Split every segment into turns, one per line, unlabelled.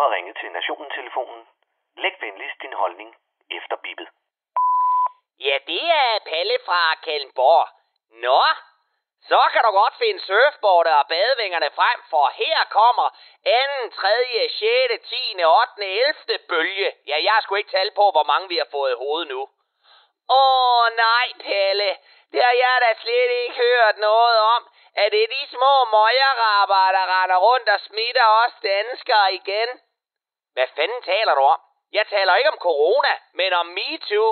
har ringet til Nationen-telefonen. Læg venligst din holdning efter bippet.
Ja, det er Palle fra Kalmborg. Nå, så kan du godt finde surfboardet og badevingerne frem, for her kommer 2., 3., 6., 10., 8., 11. bølge. Ja, jeg har sgu ikke tale på, hvor mange vi har fået i hovedet nu. Åh, nej, Palle. Det har jeg da slet ikke hørt noget om. Er det de små møgerrabber, der render rundt og smitter os danskere igen? Hvad fanden taler du om? Jeg taler ikke om corona, men om MeToo.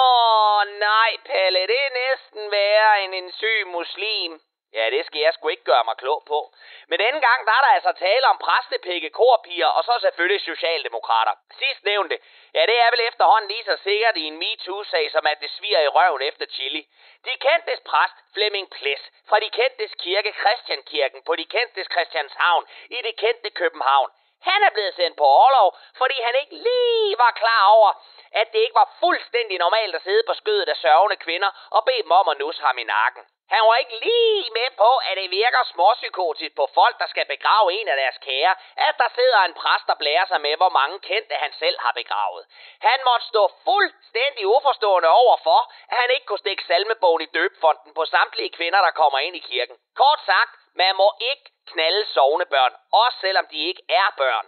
Åh, nej, Palle, det er næsten værre end en syg muslim. Ja, det skal jeg sgu ikke gøre mig klog på. Men denne gang, der er der altså tale om præstepikke, korpiger og så selvfølgelig socialdemokrater. Sidst nævnte, ja, det er vel efterhånden lige så sikkert i en MeToo-sag, som at det sviger i røven efter chili. De kendtes præst, Flemming Ples, fra de kendtes kirke, Christiankirken, på de kendtes Christianshavn, i det kendte København. Han er blevet sendt på overlov, fordi han ikke lige var klar over, at det ikke var fuldstændig normalt at sidde på skødet af sørgende kvinder og bede dem om at nusse ham i nakken. Han var ikke lige med på, at det virker småpsykotisk på folk, der skal begrave en af deres kære, at der sidder en præst, der blærer sig med, hvor mange kendte han selv har begravet. Han måtte stå fuldstændig uforstående over for, at han ikke kunne stikke salmebogen i døbfonden på samtlige kvinder, der kommer ind i kirken. Kort sagt, man må ikke knalde sovende børn, også selvom de ikke er børn.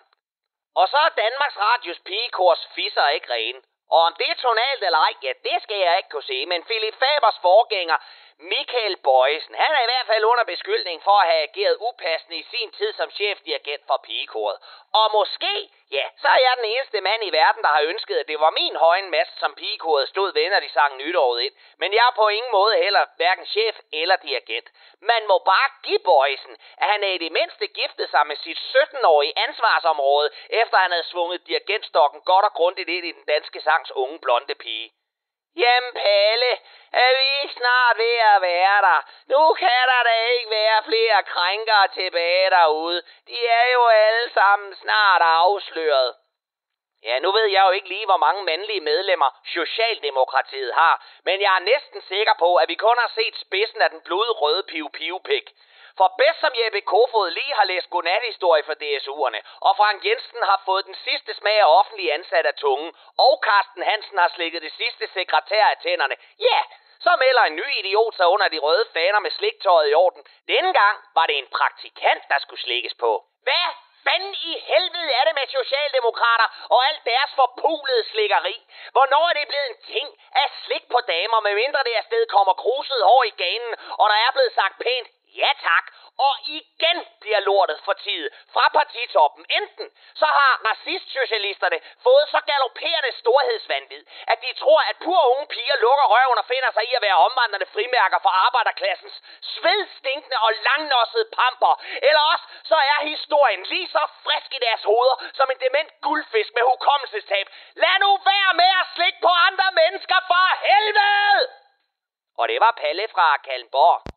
Og så er Danmarks Radios pigekors fisser ikke rene. Og om det er tonalt eller ej, ja, det skal jeg ikke kunne se. Men Philip Fabers forgænger, Michael Bøjsen, han er i hvert fald under beskyldning for at have ageret upassende i sin tid som chefdirigent for pigekoret. Og måske, ja, så er jeg den eneste mand i verden, der har ønsket, at det var min højen mast, som pigekoret stod ved, når de sang nytåret ind. Men jeg er på ingen måde heller hverken chef eller dirigent. Man må bare give Bøjsen, at han er i det mindste giftet sig med sit 17-årige ansvarsområde, efter han havde svunget dirigentstokken godt og grundigt ind i den danske sangs unge blonde pige. Jamen Palle, er vi snart ved at være der? Nu kan der da ikke være flere krænkere tilbage derude. De er jo alle sammen snart afsløret. Ja, nu ved jeg jo ikke lige, hvor mange mandlige medlemmer Socialdemokratiet har, men jeg er næsten sikker på, at vi kun har set spidsen af den blodrøde piv-piv-pik. For bedst som Jeppe Kofod lige har læst godnathistorie for DSU'erne, og Frank Jensen har fået den sidste smag af offentlig ansat af tungen, og Carsten Hansen har slikket det sidste sekretær af tænderne, ja, så melder en ny idiot sig under de røde faner med sliktøjet i orden. Denne gang var det en praktikant, der skulle slikkes på. Hvad fanden i helvede er det med socialdemokrater og alt deres forpulede slikkeri? Hvornår er det blevet en ting at slik på damer, medmindre det afsted kommer kruset over i ganen, og der er blevet sagt pænt Ja tak, og igen bliver lortet for tid fra partitoppen. Enten så har racistsocialisterne fået så galopperende storhedsvandvid, at de tror, at pur unge piger lukker røven og finder sig i at være omvandrende frimærker for arbejderklassens svedstinkende og langnossede pamper. Eller også så er historien lige så frisk i deres hoveder som en dement guldfisk med hukommelsestab. Lad nu være med at slikke på andre mennesker for helvede! Og det var Palle fra Kalmborg.